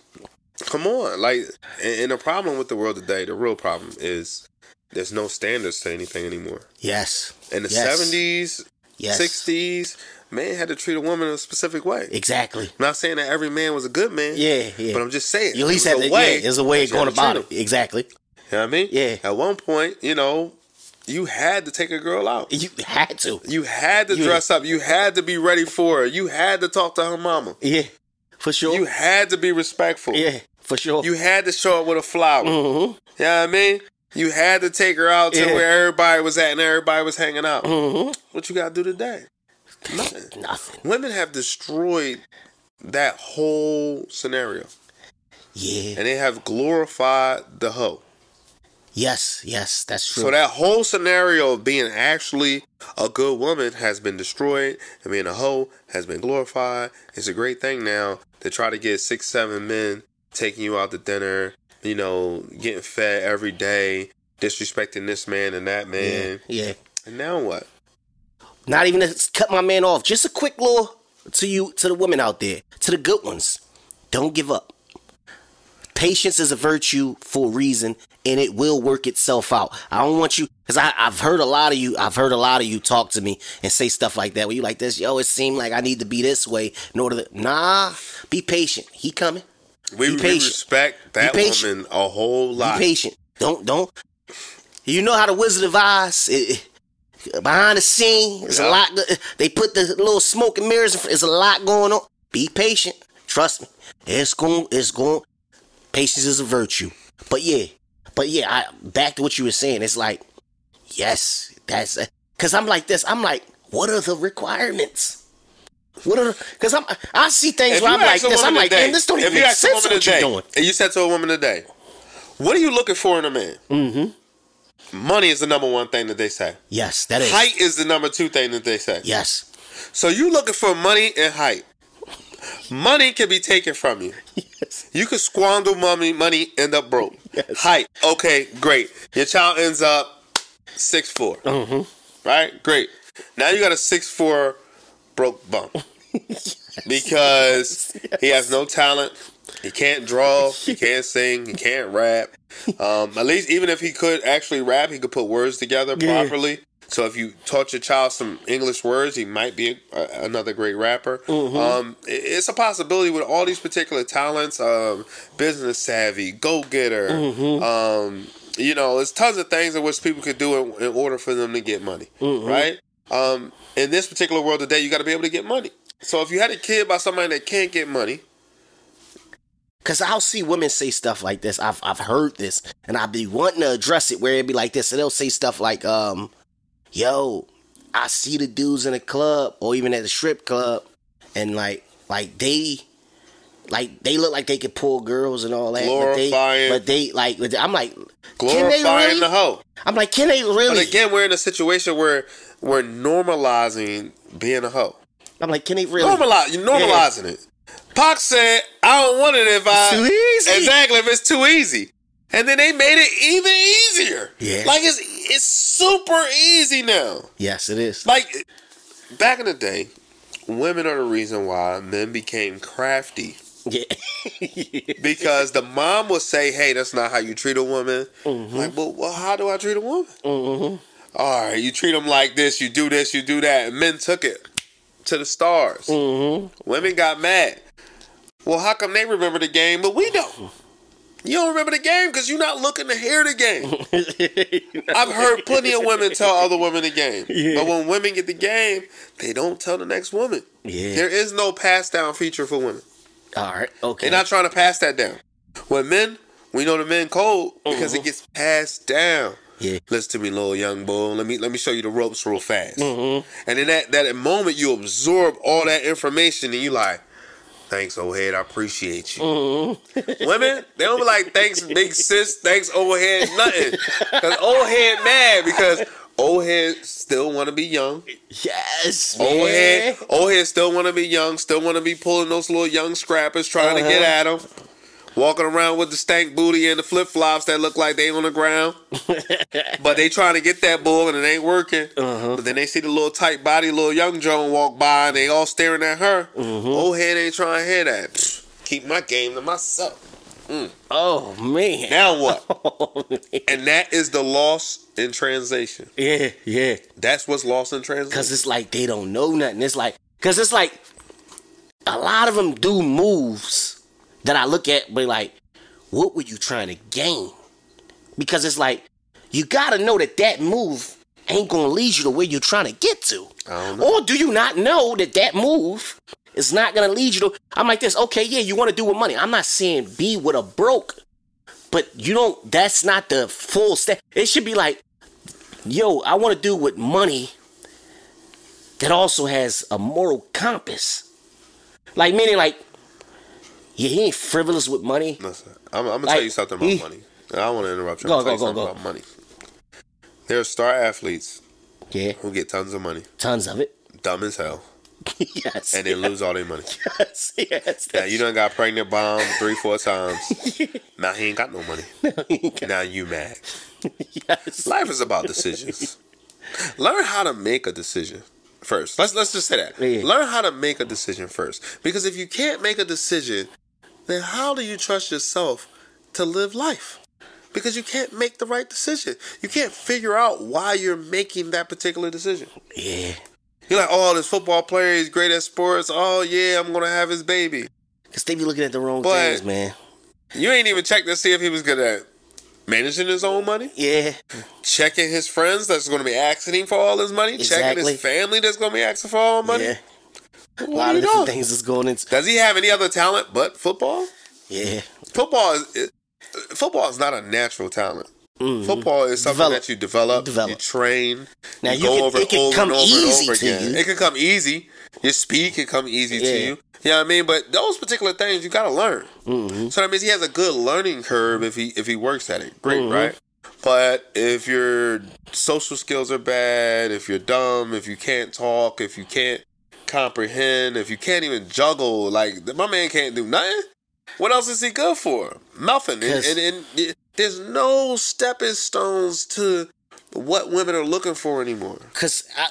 come on, like, and, the problem with the world today, the real problem is there's no standards to anything anymore. Yes. In the seventies, sixties, man had to treat a woman a specific way. Exactly. I'm not saying that every man was a good man. Yeah. Yeah. But I'm just saying. you at least to, a way. yeah, there's a way of going about it. Exactly. You know what I mean? Yeah. At one point, you know, you had to take a girl out. You had to. You had to You- dress up. You had to be ready for her. You had to talk to her mama. Yeah. For sure. You had to be respectful. yeah. For sure. You had to show up with a flower. mm-hmm. You know what I mean? You had to take her out to Yeah. where everybody was at and everybody was hanging out. Mm-hmm. What you got to do today? Nothing. Nothing. Women have destroyed that whole scenario. Yeah. And they have glorified the hoe. Yes. Yes. That's true. So that whole scenario of being actually a good woman has been destroyed, and being a hoe has been glorified. It's a great thing now to try to get six, seven men taking you out to dinner, you know, getting fed every day, disrespecting this man and that yeah. man. Yeah. And now what? Not even to cut my man off. Just a quick little to you, to the women out there, to the good ones. Don't give up. Patience is a virtue for a reason, and it will work itself out. I don't want you, because I've heard a lot of you, I've heard a lot of you talk to me and say stuff like that, where you like this, yo, it seemed like I need to be this way in order to, nah, be patient. He coming. We, Be we respect that woman a whole lot. Be patient. Don't, don't. You know how the Wizard of Oz, it, it- behind the scene, there's Yeah. a lot. They put the little smoke and mirrors. There's a lot going on. Be patient. Trust me. It's going. It's going. Patience is a virtue. But yeah, but yeah. I, back to what you were saying. It's like, yes, that's because I'm like this. I'm like, what are the requirements? What are? Because I'm. I see things If where I'm like this. I'm like, today- damn, this don't even make sense. What you're doing? And you said to a woman today, what are you looking for in a man? Mm-hmm. money is the number one thing that they say. Yes, that is. Height is the number two thing that they say. Yes. So you looking for money and height. Money can be taken from you. Yes. You could squander money, money end up broke. Yes. Height, okay, great. Your child ends up six Mm-hmm. Right, great. Now you got a six four broke bump because he has no talent. He can't draw. He can't sing. He can't rap. Um, at least, even if he could actually rap, he could put words together Yeah. properly. So if you taught your child some English words, he might be a, another great rapper. Mm-hmm. Um, it- it's a possibility with all these particular talents. Um, business savvy, go getter. Mm-hmm. Um, you know, there's tons of things in which people could do in, in order for them to get money, Mm-hmm. right? Um, in this particular world today, you got to be able to get money. So if you had a kid by somebody that can't get money, Cause I'll see women say stuff like this. I've I've heard this, and I'll be wanting to address it where it'd be like this, and they'll say stuff like, um, "Yo, I see the dudes in the club or even at the strip club, and like like they." Like they look like they could pull girls and all that, Glorifying- but they, but they like. but I'm like, can they glorifying really? the hoe. I'm like, can they really? But again, we're in a situation where we're normalizing being a hoe. I'm like, can they really? Normalize, you're normalizing it. Pac said, "I don't want it if I It's too easy. exactly if it's too easy." And then they made it even easier. Yeah. like it's it's super easy now. Yes, it is. Like back in the day, women are the reason why men became crafty. Yeah, Because the mom would say, "Hey, that's not how you treat a woman." Mm-hmm. Like, well, well, how do I treat a woman? Mm-hmm. All right, you treat them like this. You do this. You do that. And men took it to the stars. Mm-hmm. Women got mad. Well, how come they remember the game, but we don't? You don't remember the game because you're not looking to hear the game. I've heard plenty of women tell other women the game, but when women get the game, they don't tell the next woman. Yeah. There is no pass down feature for women. all right, okay. They're not trying to pass that down. When men, we know the men code because it gets passed down. Yeah. Listen to me, little young boy. Let me let me show you the ropes real fast. And in that that moment, you absorb all that information, and you like, thanks, old head. I appreciate you. Mm-hmm. Women, they don't be like, thanks, big sis. Thanks, old head. Nothing. Because old head mad because old head still want to be young. yes, Old man. head, old head still want to be young, still want to be pulling those little young scrappers, trying to get uh-huh. at them. Walking around with the stank booty and the flip flops that look like they on the ground, but they trying to get that bull and it ain't working. Uh-huh. But then they see the little tight body, little young Joan walk by and they all staring at her. Mm-hmm. Old head ain't trying to hear that. Keep my game to myself. Mm. Oh man. Now what? Oh, and that is the loss in translation. yeah, yeah. That's what's lost in translation. Cause it's like they don't know nothing. It's like, cause it's like a lot of them do moves that I look at, but like, what were you trying to gain? Because it's like you gotta know that that move ain't gonna lead you to where you're trying to get to. I don't know. Or do you not know that that move is not gonna lead you to? I'm like this. Okay, yeah, you want to do with money. I'm not saying be with a broke, but you don't. That's not the full step. It should be like, yo, I want to do with money that also has a moral compass. Like meaning, like, yeah, he ain't frivolous with money. Listen, I'm, I'm gonna Like, tell you something about he- money. I don't want to interrupt you. Go, I'm gonna tell go, you go, something go. about money. There are star athletes Yeah, who get tons of money, tons of it. dumb as hell, yes, and then lose all their money. yes, yes. Now you done got pregnant bomb three, four times. Now he ain't got no money. Now you mad. yes. Life is about decisions. Learn how to make a decision first. Let's let's just say that. Yeah. Learn how to make a decision first. Because if you can't make a decision, then how do you trust yourself to live life? Because you can't make the right decision. You can't figure out why you're making that particular decision. Yeah, You're like, oh, this football player is great at sports. Oh yeah, I'm gonna have his baby. cause they be looking at the wrong But- things, man. You ain't even checked to see if he was good at managing his own money. Yeah, checking his friends that's going to be asking him for all his money, Exactly. checking his family that's going to be asking for all his money. yeah. A lot of different doing? things is going into. Does he have any other talent but football? Yeah, Football is it, football is not a natural talent. Football is something Mm-hmm. Develop. that you develop, you, Develop. train, Now, you, you go can- over it can over come and over easy and over to again. you. It can come easy. Your speed can come easy to Yeah. you. You know what I mean? But those particular things you got to learn. Mm-hmm. So that means he has a good learning curve if he if he works at it. Great, right? But if your social skills are bad, if you're dumb, if you can't talk, if you can't comprehend, if you can't even juggle, like my man can't do nothing. What else is he good for? Nothing. And, and, and it- there's no stepping stones to what women are looking for anymore. Cause I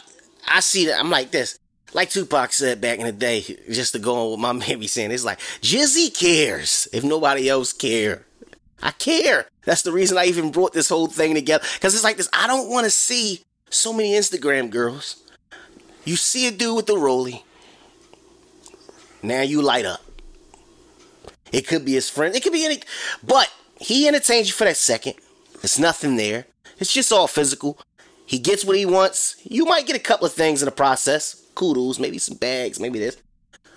I see that I'm like this. Like Tupac said back in the day, just to go on with my man be saying, it's like Jizzy cares if nobody else care. I care. That's the reason I even brought this whole thing together. Cause it's like this. I don't want to see so many Instagram girls. You see a dude with the rollie. Now you light up. It could be his friend. It could be any. But he entertains you for that second. It's nothing there. It's just all physical. He gets what he wants. You might get a couple of things in the process. Kudos, maybe some bags, maybe this.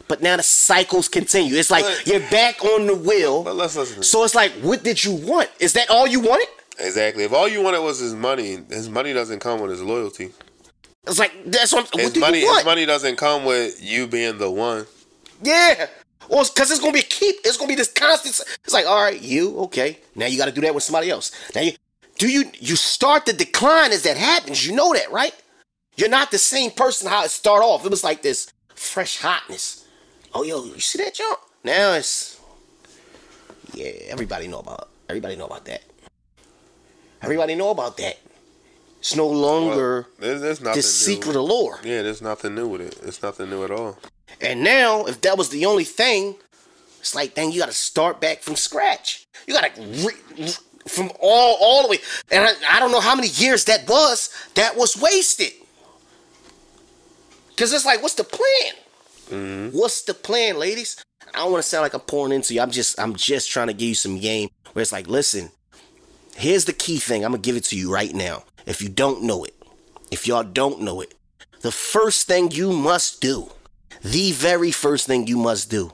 But now the cycles continue. It's like But- you're back on the wheel. But let's listen. So it's like, what did you want? Is that all you wanted? Exactly. If all you wanted was his money, his money doesn't come with his loyalty. It's like that's what. What do money, you want? money doesn't come with you being the one. Yeah. Or because it's gonna be a keep. It's gonna be this constant. It's like, all right, you okay? Now you got to do that with somebody else. Now you do you you start the decline as that happens. You know that, right? You're not the same person how it start off. It was like this fresh hotness. Oh, yo, you see that jump? Now it's yeah. Everybody know about. Everybody know about that. Everybody know about that. It's no longer There's, there's nothing this secret allure. Yeah, there's nothing new with it. It's nothing new at all. And now, if that was the only thing, it's like, dang, you got to start back from scratch. You got to re- re- from all all the way. And I, I don't know how many years that was. That was wasted. Cause it's like, what's the plan? Mm-hmm. What's the plan, ladies? I don't want to sound like I'm pouring into you. I'm just, I'm just trying to give you some game. Where it's like, listen, here's the key thing. I'm gonna give it to you right now. If you don't know it, if y'all don't know it, the first thing you must do, the very first thing you must do,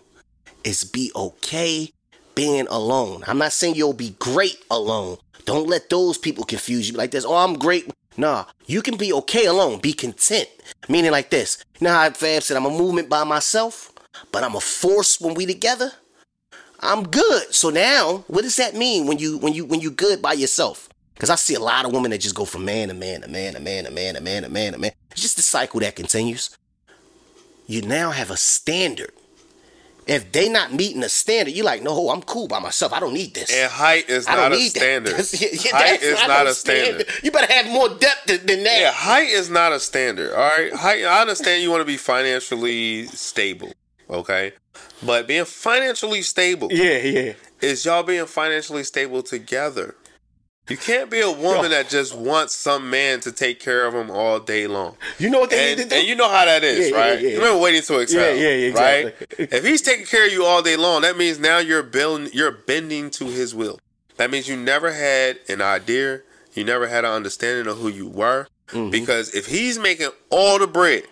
is be okay being alone. I'm not saying you'll be great alone. Don't let those people confuse you like this. Oh, I'm great. Nah, you can be okay alone. Be content. Meaning like this. How Fab said, I'm a movement by myself, but I'm a force when we together? I'm good. So now, what does that mean when you when you when you good by yourself? Because I see a lot of women that just go from man to man to man to man to man to man to man to man. It's just a cycle that continues. You now have a standard. If they not meeting a standard, you're like, no, I'm cool by myself. I don't need this. And height is don't a standard. Yeah, yeah, height is not not a standard. You better have more depth than, than that. Yeah, height is not a standard. All right, height. I understand you want to be financially stable, okay, but being financially stable yeah, yeah. is y'all being financially stable together. You can't be a woman that just wants some man to take care of him all day long. You know what they And, need to do? and you know how that is, Yeah, yeah, right? yeah. You remember waiting to exhale, Yeah, yeah, yeah, right? If he's taking care of you all day long, that means now you're building, you're bending to his will. That means you never had an idea, you never had an understanding of who you were. Mm-hmm. Because if he's making all the bread,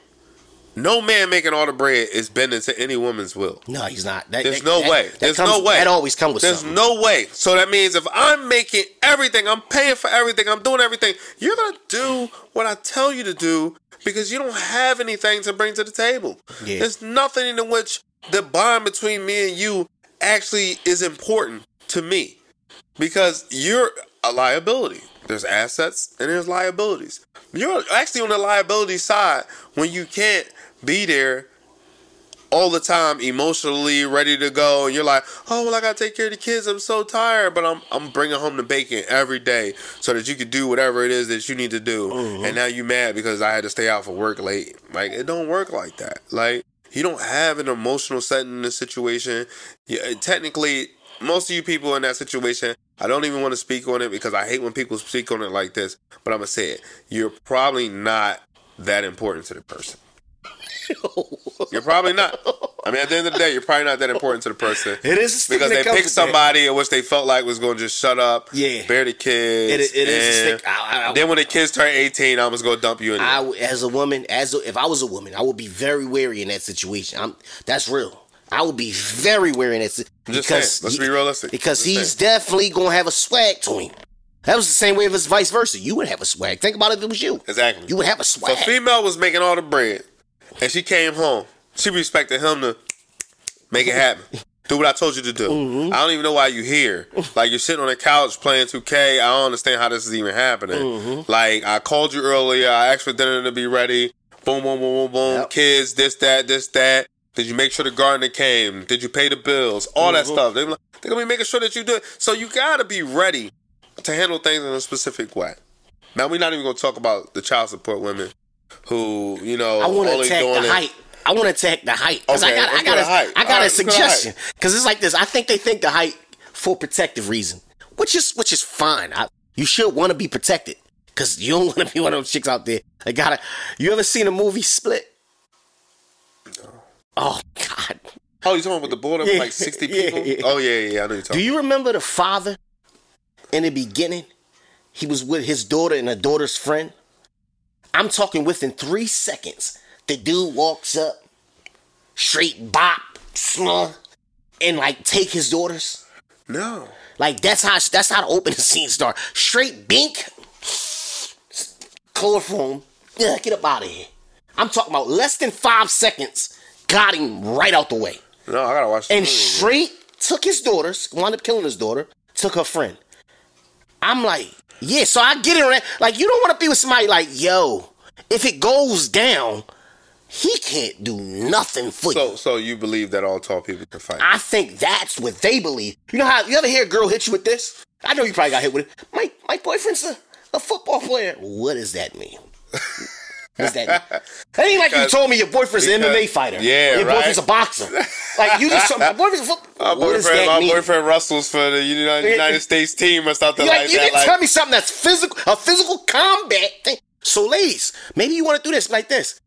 no man making all the bread is bending to any woman's will. no, he's not. That, There's that- no that- way. There's comes- no way. That always comes with There's something. no way. So that means if I'm making everything, I'm paying for everything, I'm doing everything, you're gonna do what I tell you to do because you don't have anything to bring to the table. Yeah. There's nothing in which the bond between me and you actually is important to me because you're a liability. There's assets and there's liabilities. You're actually on the liability side when you can't be there all the time emotionally ready to go and you're like oh well i gotta take care of the kids. I'm so tired. But i'm i'm bringing home the bacon every day so that you can do whatever it is that you need to do. Mm-hmm. And now you mad because i had to stay out for work late. Like it don't work like that. Like you don't have an emotional setting in this situation. Yeah, technically most of you people in that situation i don't even want to speak on it because i hate when people speak on it like this but i'm gonna say it. You're probably not that important to the person you're probably not. I mean, at the end of the day, you're probably not that important to the person. It is a stick because they picked somebody in which they felt like was going to just shut up, Yeah. bear the kids. It- it is a stick. I- I- then when the kids turn 18, I'm just going to dump you in there. As a woman, as a, if I was a woman, I would be very wary in that situation. I'm, that's real. I would be very wary in that si- just because saying. Let's he- be realistic. Because Just he's saying. definitely gonna have a swag to him. That was the same way if it's vice versa. You would have a swag. Think about it if it was you. Exactly. You would have a swag. So female was making all the bread, and she came home. She respected him to make it happen. Do what I told you to do. Mm-hmm. I don't even know why you here. Like you're sitting on the couch playing 2K. I don't understand how this is even happening. Mm-hmm. Like I called you earlier. I asked for dinner to be ready. Boom, boom, boom, boom, boom. Yep. Kids, this, that, this, that. Did you make sure the gardener came? Did you pay the bills? All that Mm-hmm. stuff. They, they're gonna be making sure that you do it. So you gotta be ready to handle things in a specific way. Now we're not even gonna talk about the child support women who, you know, I want to attack the it- height. I want to attack the height because Okay, I got, I got, go a, height. I got All a right, suggestion. Because it's like this. I think they think the height for protective reason, which is which is fine. I, you should want to be protected because you don't want to be one of those chicks out there. I gotta. You ever seen a movie Split? Oh God. Oh, you talking about the board of Yeah, like 60 people? yeah. Oh, yeah, yeah, yeah. I know you're talking Do you remember the father in the beginning? He was with his daughter and a daughter's friend. I'm talking within three seconds. The dude walks up, straight bop, slung, and like take his daughters. No. Like that's how that's how to open the opening scene start. Straight bink, chloroform. Yeah, get up out of here. I'm talking about less than five seconds. Got him right out the way No, I gotta watch the and straight took his daughters, wound up killing his daughter, took her friend. I'm like, yeah, so I get it. Like, you don't want to be with somebody like, yo, if it goes down, he can't do nothing for So, you. so you believe that all tall people can fight? I think that's what they believe. You know how you ever hear a girl hit you with this? I know you probably got hit with it. My my boyfriend's a, a football player. What does that mean? What's that? That ain't like you told me your boyfriend's an MMA fighter. Yeah, your boyfriend's a boxer. Like you just told me my boyfriend's a football. my boyfriend, my mean? boyfriend Russell's for the United, United States team or something You, like, like, you that. didn't Like, tell me something that's physical, a physical combat thing. So, ladies, maybe you want to do this like this.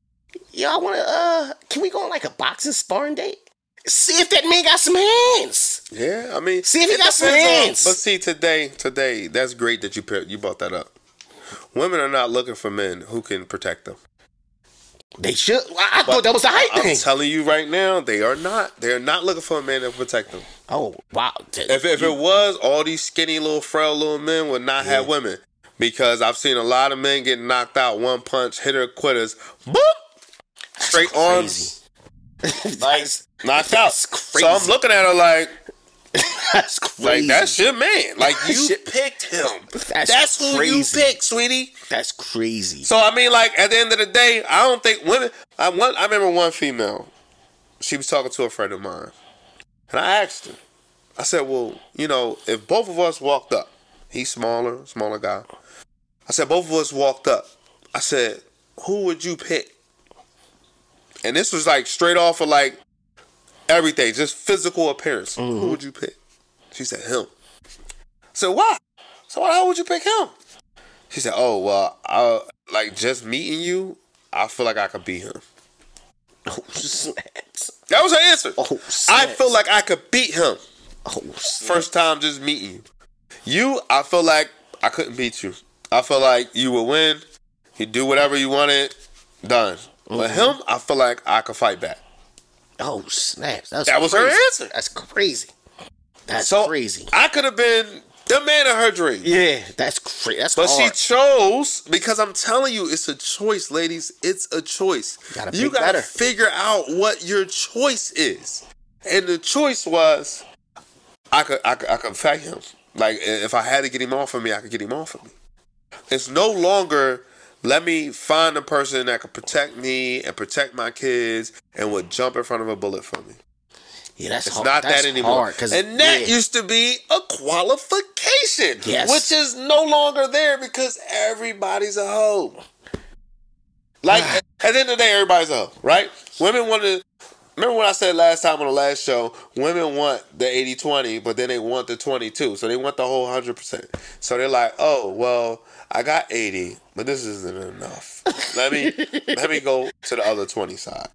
Y'all want to, uh, can we go on like a boxing sparring date? See if that man got some hands. yeah, I mean, See if he got some depends on- hands. But see, today, today, that's great that you you brought that up. Women are not looking for men who can protect them. They should. I, I thought that was the height I'm thing. telling you right now, they are not. They are not looking for a man to protect them. oh, wow. If, if it was, all these skinny little frail little men would not have women. Because I've seen a lot of men get knocked out one punch, hitter quitters, boop, straight arms, like knocked out. that's So I'm looking at her like, That's crazy. like that's your man. Like you Shit. picked him. That's That's who you picked, sweetie. That's crazy. So I mean, like at the end of the day, I don't think women. I one. I remember one female. She was talking to a friend of mine, and I asked her. I said, "Well, you know, if both of us walked up, he's smaller, smaller guy. I said, both of us walked up. I said, who would you pick? And this was like straight off of like everything, just physical appearance. Who mm-hmm. would you pick? She said him. I said, why? So why would you pick him? She said, "Oh well, I, like just meeting you, I feel like I could beat him." Oh, snaps. That was her answer. Oh, snaps. I feel like I could beat him Oh, snaps. first time just meeting you. You, I feel like I couldn't beat you. I feel like you would win. You do whatever you wanted, done. But Mm-hmm. him, I feel like I could fight back. Oh, snaps. That's That was her answer. That's crazy. That's So crazy. I could have been the man of her dream. Yeah, that's crazy. That's But hard. she chose because I'm telling you, it's a choice, ladies. It's a choice. Gotta you gotta better. figure out what your choice is, and the choice was, I could, I could, I could fight him. Like if I had to get him off of me, I could get him off of me. It's no longer let me find a person that could protect me and protect my kids and would jump in front of a bullet for me. Yeah, that's It's hard. not that's that anymore. And that yeah. used to be a qualification. Yes. Which is no longer there because everybody's a hoe. Like ah. at at the end of the day, everybody's a hoe, right? Women want to remember what I said last time on the last show, women want the 80-20, but then they want the 22. So they want the whole 100%. So they're like, "Oh, well, I got 80, but this isn't enough. Let me let me go to the other 20 side."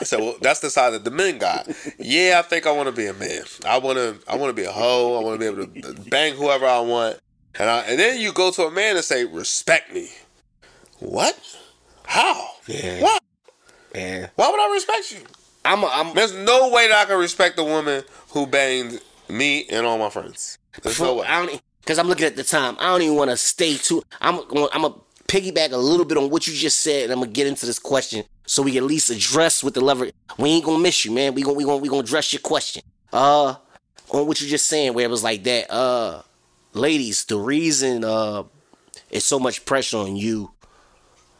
I said, "Well, that's the side that the men got. Yeah, I think I want to be a man. I want to. I want to be a hoe. I want to be able to bang whoever I want. And I, and then you go to a man and say, respect me. What? How? Yeah. Why? Yeah. Why would I respect you? I'm, a, I'm There's no way that I can respect a woman who banged me and all my friends. There's no way. I don't because I'm looking at the time. I don't even want to stay too. I'm. I'm gonna piggyback a little bit on what you just said, and I'm gonna get into this question so we at least address with the lever. We ain't gonna miss you, man. We gonna we gonna we gonna address your question. Uh, on what you just saying, where it was like that. Uh, ladies, the reason uh, it's so much pressure on you,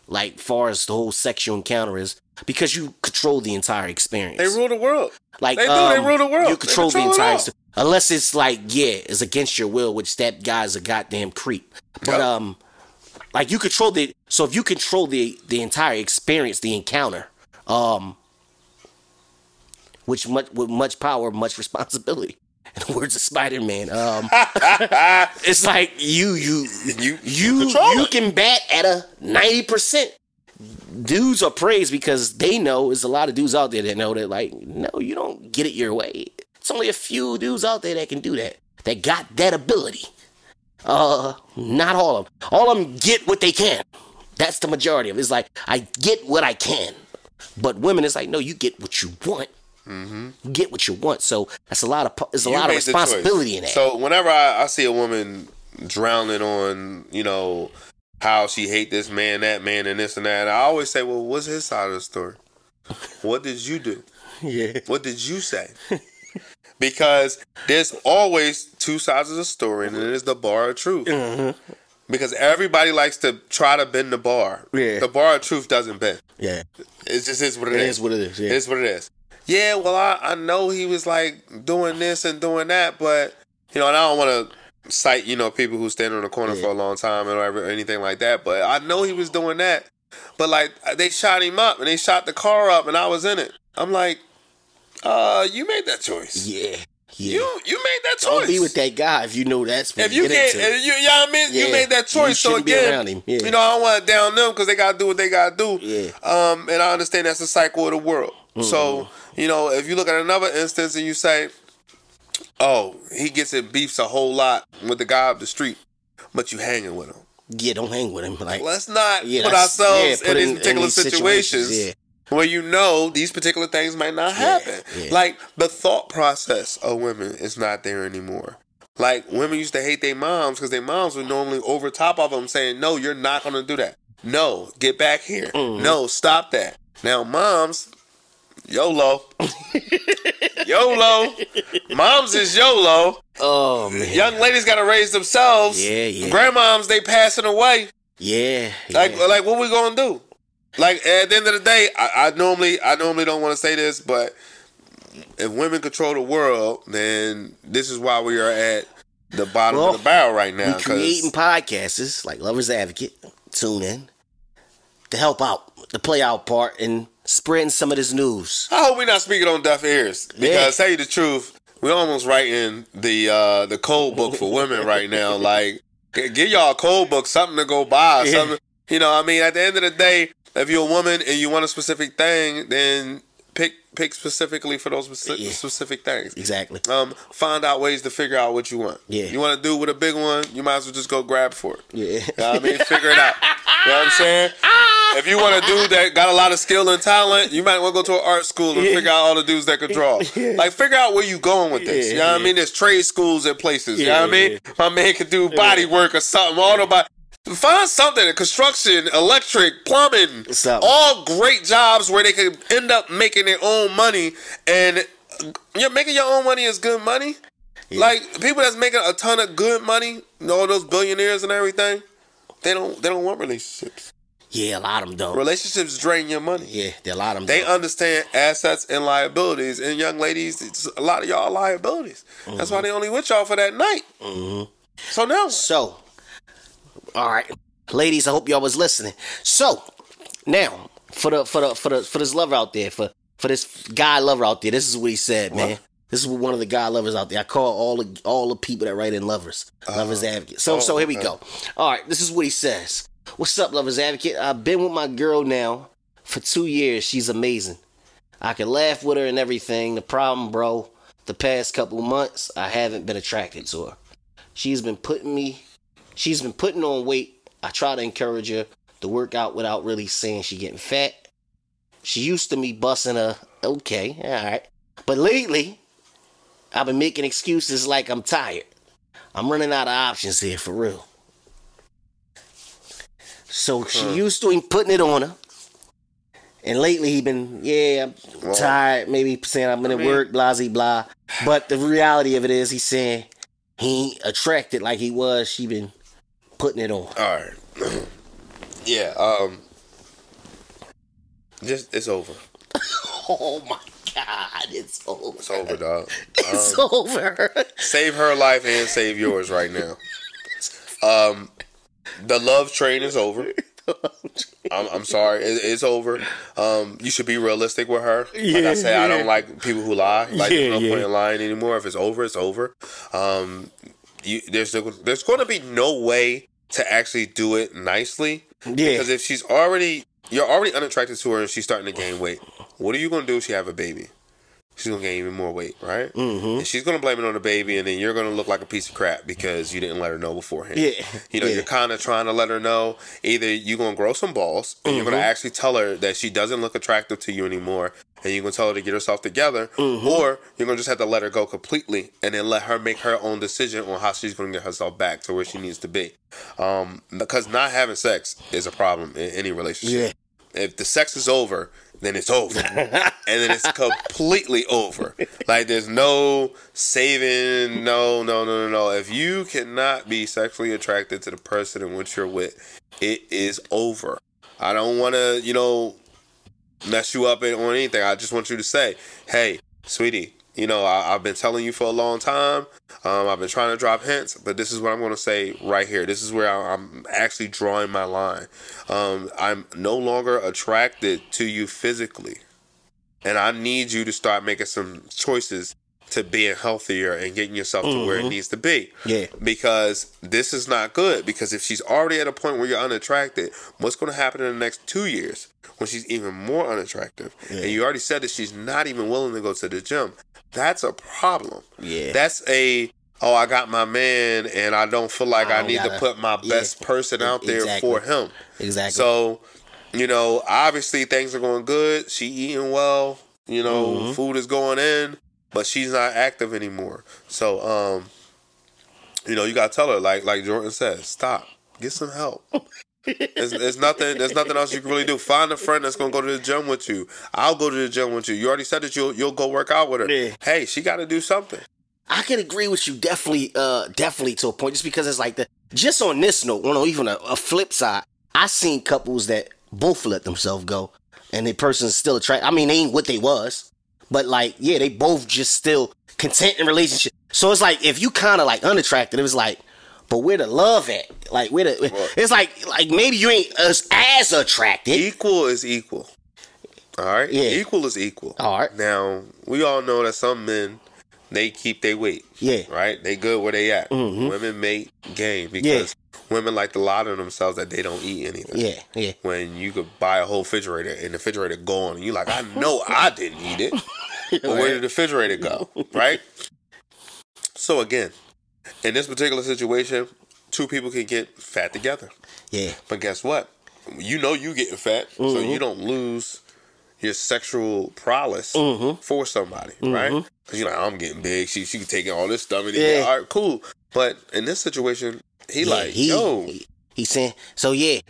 like far as the whole sexual encounter is because you control the entire experience. They rule the world. Like They do, um, they rule the world. You control, control the entire unless it's like yeah, it's against your will, which that guy's a goddamn creep. But Yep. um, like you control the so if you control the the entire experience, the encounter, um, which much with much power, much responsibility. In the words of Spider Man, um, it's like you you You- you control you can bat at a ninety percent. Dudes are praised because they know there's a lot of dudes out there that know that like no you don't get it your way. It's only a few dudes out there that can do that that got that ability uh not all of them all of them get what they can. That's the majority of it. It's like i get what i can. But women it's like no you get what you want. You get what you want. So that's a lot of there's a You lot of responsibility in that. So whenever I, I see a woman drowning on, you know, how she hate this man, that man, and this and that, I always say, well, what's his side of the story? What did you do? yeah. What did you say? because there's always two sides of the story, and it is the bar of truth. Because everybody likes to try to bend the bar. Yeah. The bar of truth doesn't bend. yeah It just is what it is what it is yeah it is what it is. Yeah, well, I, I know he was like doing this and doing that, but you know, and I don't want to cite you know people who stand on the corner for a long time and or anything like that. But I know he was doing that. But like they shot him up and they shot the car up and I was in it. I'm like, uh, you made that choice. yeah yeah You you made that choice. Don't be with that guy if you know that's what If you get can't, into. if you, you know what I mean? You made that choice. So again, around him. Yeah. you know, I don't want to down them because they gotta do what they gotta do. Yeah. Um, and I understand that's the cycle of the world. So Mm-hmm. you know, if you look at another instance and you say, "Oh, he gets in beefs a whole lot with the guy up the street," but you hanging with him. yeah, don't hang with him. Like Let's not Yeah, put ourselves yeah, put in in- these in particular these situations. situations, Where you know these particular things might not happen. yeah. Like the thought process of women is not there anymore. Like women used to hate their moms because their moms were normally over top of them saying, "No, you're not going to do that. No, get back here. Mm-hmm. No, stop that." Now moms, YOLO, YOLO. Moms is YOLO. oh man, Young ladies got to raise themselves. Yeah, yeah. Grandmoms, they passing away. yeah, Like, yeah. like what we gonna do? Like at the end of the day, I, I normally, I normally don't want to say this, but if women control the world, then this is why we are at the bottom Well, of the barrel right now. we creating podcasts like Lovers Advocate. Tune in to help out, to play our part and spreading some of this news. I hope we're not speaking on deaf ears because Yeah. tell you the truth, we're almost writing the uh the code book for women right now. Like, give y'all a code book, something to go by, Yeah. something. You know, I mean, at the end of the day, if you're a woman and you want a specific thing, then pick pick specifically for those speci- Yeah. specific things. Exactly. Um, find out ways to figure out what you want. Yeah. You want to do with a big one, you might as well just go grab for it. Yeah. You know what I mean? Figure it out. You know what I'm saying? If you want a dude that got a lot of skill and talent, you might want to go to an art school and figure out all the dudes that could draw. Like, figure out where you going with this. You know what I mean? There's trade schools and places. You know what I mean? My man could do body work or something. All the body. Find something, construction, electric, plumbing, Something. all great jobs where they could end up making their own money. And you're making your own money is good money. Like people that's making a ton of good money, all those billionaires and everything, they don't they don't want relationships. Yeah, a lot of them don't. Relationships drain your money. Yeah, a lot of them. They don't. understand assets and liabilities, and young ladies, it's a lot of y'all liabilities. That's why mm-hmm. they only with y'all for that night. Mm-hmm. So now, So, all right, ladies, I hope y'all was listening. So, now for the for the for the for this lover out there, for for this guy lover out there, this is what he said, man. This is what one of the guy lovers out there. I call all the all the people that write in lovers, uh-huh. lovers advocate. So so here we go. Uh-huh. All right, this is what he says. What's up, lovers advocate? I've been with my girl now for two years. She's amazing. I can laugh with her and everything. The problem, bro, the past couple months, I haven't been attracted to her. She's been putting me, she's been putting on weight. I try to encourage her to work out without really saying she getting fat. She used to me busting her, okay, all right. But lately, I've been making excuses like I'm tired. I'm running out of options here for real. So she used to him putting it on her. And lately he been, yeah, I'm tired, maybe saying I've been at work, blah, blah, blah. But the reality of it is, he's saying he ain't attracted like he was. She been putting it on. All right. yeah. Um. Just it's over. Oh my god, it's over. It's over, dog. It's Um, over. save her life and save yours right now. Um, the love train is over. I'm, I'm sorry, it, it's over. Um, you should be realistic with her. Like I said, I don't like people who lie. Like Yeah, no yeah. point in lying anymore. If it's over, it's over. Um, you, there's there's going to be no way to actually do it nicely. Yeah. Because if she's already you're already unattracted to her and she's starting to gain weight, what are you gonna do if she have a baby? She's gonna gain even more weight, right? Mm-hmm. And she's gonna blame it on the baby, and then you're gonna look like a piece of crap because you didn't let her know beforehand. Yeah. you know, Yeah. you're kind of trying to let her know either you're gonna grow some balls, and you're gonna Mm-hmm. actually tell her that she doesn't look attractive to you anymore, and you're gonna tell her to get herself together, Mm-hmm. or you're gonna just have to let her go completely, and then let her make her own decision on how she's gonna get herself back to where she needs to be. Um, because not having sex is a problem in any relationship. Yeah. If the sex is over, then it's over. and then it's completely over. Like there's no saving, no, no, no, no, no. If you cannot be sexually attracted to the person in which you're with, it is over. I don't want to, you know, mess you up on anything. I just want you to say, hey, sweetie, you know, I, I've been telling you for a long time. Um, I've been trying to drop hints, but this is what I'm going to say right here. This is where I, I'm actually drawing my line. Um, I'm no longer attracted to you physically, and I need you to start making some choices to being healthier and getting yourself to where it needs to be. Yeah. Because this is not good. Because if she's already at a point where you're unattracted, what's going to happen in the next two years when she's even more unattractive? And you already said that she's not even willing to go to the gym. That's a problem. Yeah. That's a oh, I got my man, and I don't feel like I I, need to gotta- put my yeah. best person out there Exactly. for him. Exactly. So, you know, obviously things are going good. She eating well. You know, Mm-hmm. food is going in, but she's not active anymore. So, um, you know, you gotta tell her like like Jordan said, stop, get some help. There's, there's nothing. There's nothing else you can really do. Find a friend that's gonna go to the gym with you. I'll go to the gym with you. You already said that you'll you'll go work out with her. Yeah. Hey, she got to do something. I can agree with you definitely, uh, definitely to a point. Just because it's like the just on this note, on even a, a flip side, I seen couples that both let themselves go, and the person's still attracted. I mean, they ain't what they was, but like, yeah, they both just still content in relationship. So it's like if you kind of like unattracted, it was like, but where the love at? Like where the? It's like like maybe you ain't as, as attracted. Equal is equal. All right. Yeah. Equal is equal. All right. Now we all know that some men they keep their weight. Yeah. Right. They good where they at. Mhm. Women make game because women like to lie to themselves that they don't eat anything. Yeah, yeah. When you could buy a whole refrigerator and the refrigerator gone, and you like, I know I didn't eat it. But where did the refrigerator go? Right? So again, in this particular situation, two people can get fat together. Yeah. But guess what? You know you getting fat, so Mm-hmm. you don't lose your sexual prowess Mm-hmm. for somebody, right? Because you're like, I'm getting big. She she can take all this stuff and Yeah. yeah. all right, cool. But in this situation, he Yeah, like, he, yo, he, he saying so yeah.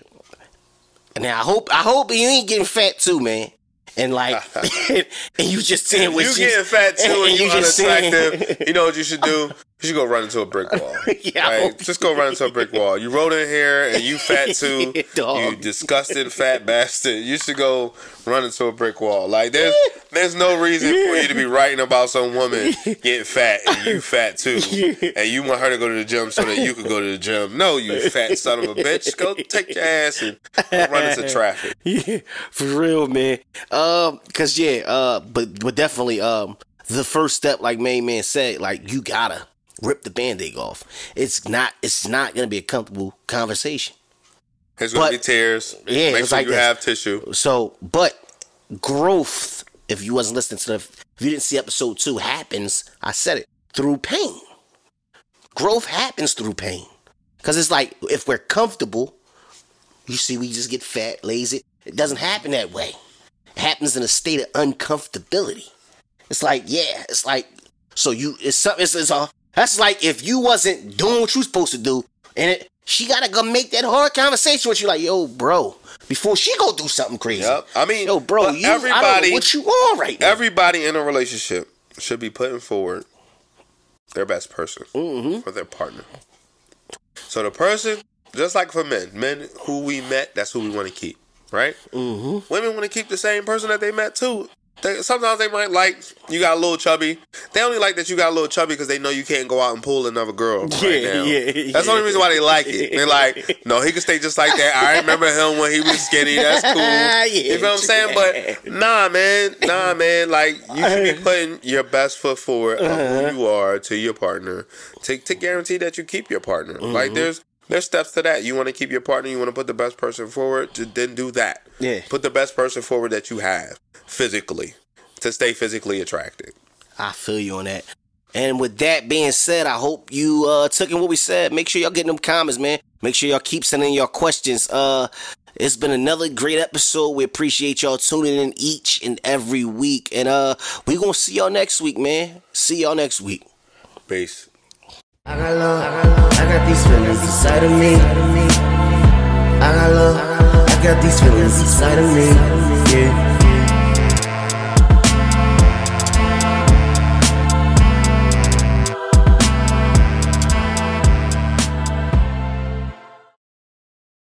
Now I hope I hope you ain't getting fat too, man. And like, and you just saying what you getting fat too, and, and you you just saying- unattractive. you know what you should do? You should go run into a brick wall. Yeah, right? Just go run into a brick wall. You rolled in here and you fat too. You disgusted fat bastard. You should go run into a brick wall. Like there's there's no reason for you to be writing about some woman getting fat and you fat too, and you want her to go to the gym so that you could go to the gym. No, you fat son of a bitch. Go take your ass and run into traffic. yeah, for real, man. Um, cause yeah, uh, but but definitely, um, the first step, like main man said, like you gotta rip the band-aid off. It's not, it's not gonna be a comfortable conversation. There's gonna But- be tears. Yeah, Make it's sure like you this. have tissue. So, but growth, if you wasn't listening to the, if you didn't see episode two, happens. I said it through pain. Growth happens through pain, cause it's like if we're comfortable, you see, we just get fat, lazy. It doesn't happen that way. It happens in a state of uncomfortability. It's like, yeah, it's like, so you, it's something, it's, it's a, that's like if you wasn't doing what you supposed to do, and it, she gotta go make that hard conversation with you, like, yo, bro, before she go do something crazy. Yep. I mean, Yo, bro, you, I don't know everybody, what you on right now. everybody in a relationship should be putting forward their best person for their partner. So the person, just like for men, men who we met, that's who we want to keep, right? Mm-hmm. Women want to keep the same person that they met too. They, sometimes they might like you got a little chubby. They only like that you got a little chubby because they know you can't go out and pull another girl. Right Yeah, now. yeah, That's the only reason why they like it. They're like, no, he can stay just like that. I remember him when he was skinny. That's cool. Yeah, you feel what I'm saying? But nah, man, nah, man. Like you should be putting your best foot forward of Uh-huh. who you are to your partner to to guarantee that you keep your partner. Like Mm-hmm. there's. There's steps to that. You want to keep your partner. You want to put the best person forward. to- Then do that. Yeah. Put the best person forward that you have physically to stay physically attracted. I feel you on that. And with that being said, I hope you uh took in what we said. Make sure y'all get them comments, man. Make sure y'all keep sending your questions. Uh it's been another great episode. We appreciate y'all tuning in each and every week. And uh we gonna see y'all next week, man. See y'all next week. Peace. I got love, I got these feelings inside of me. I got love, I got these feelings inside of me. Yeah.